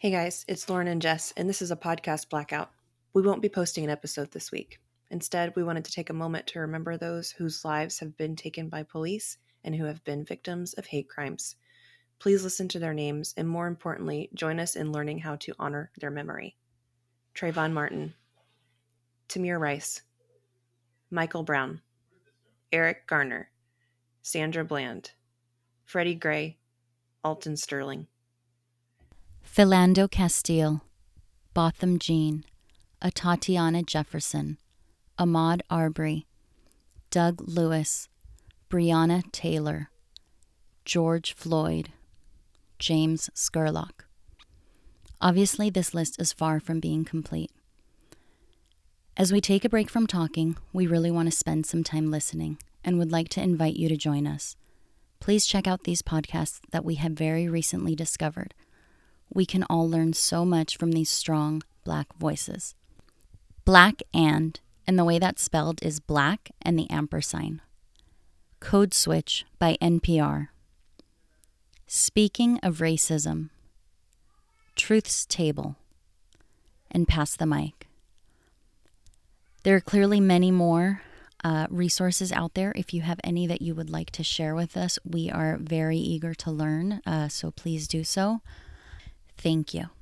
Hey guys, it's Lauren and Jess, and this is a podcast blackout. We won't be posting an episode this week. Instead, we wanted to take a moment to remember those whose lives have been taken by police and who have been victims of hate crimes. Please listen to their names and, more importantly, join us in learning how to honor their memory. Trayvon Martin, Tamir Rice, Michael Brown, Eric Garner, Sandra Bland, Freddie Gray, Alton Sterling. Philando Castile, Botham Jean, Atatiana Jefferson, Ahmaud Arbery, Doug Lewis, Breonna Taylor, George Floyd, James Scurlock. Obviously, this list is far from being complete. As we take a break from talking, we really want to spend some time listening and would like to invite you to join us. Please check out these podcasts that we have very recently discovered. We can all learn so much from these strong black voices. Black and, and the way that's spelled is black and the ampersand. Code Switch by NPR. Speaking of racism, Truth's Table, and Pass the Mic. There are clearly many more uh, resources out there. If you have any that you would like to share with us, we are very eager to learn, uh, so please do so. Thank you.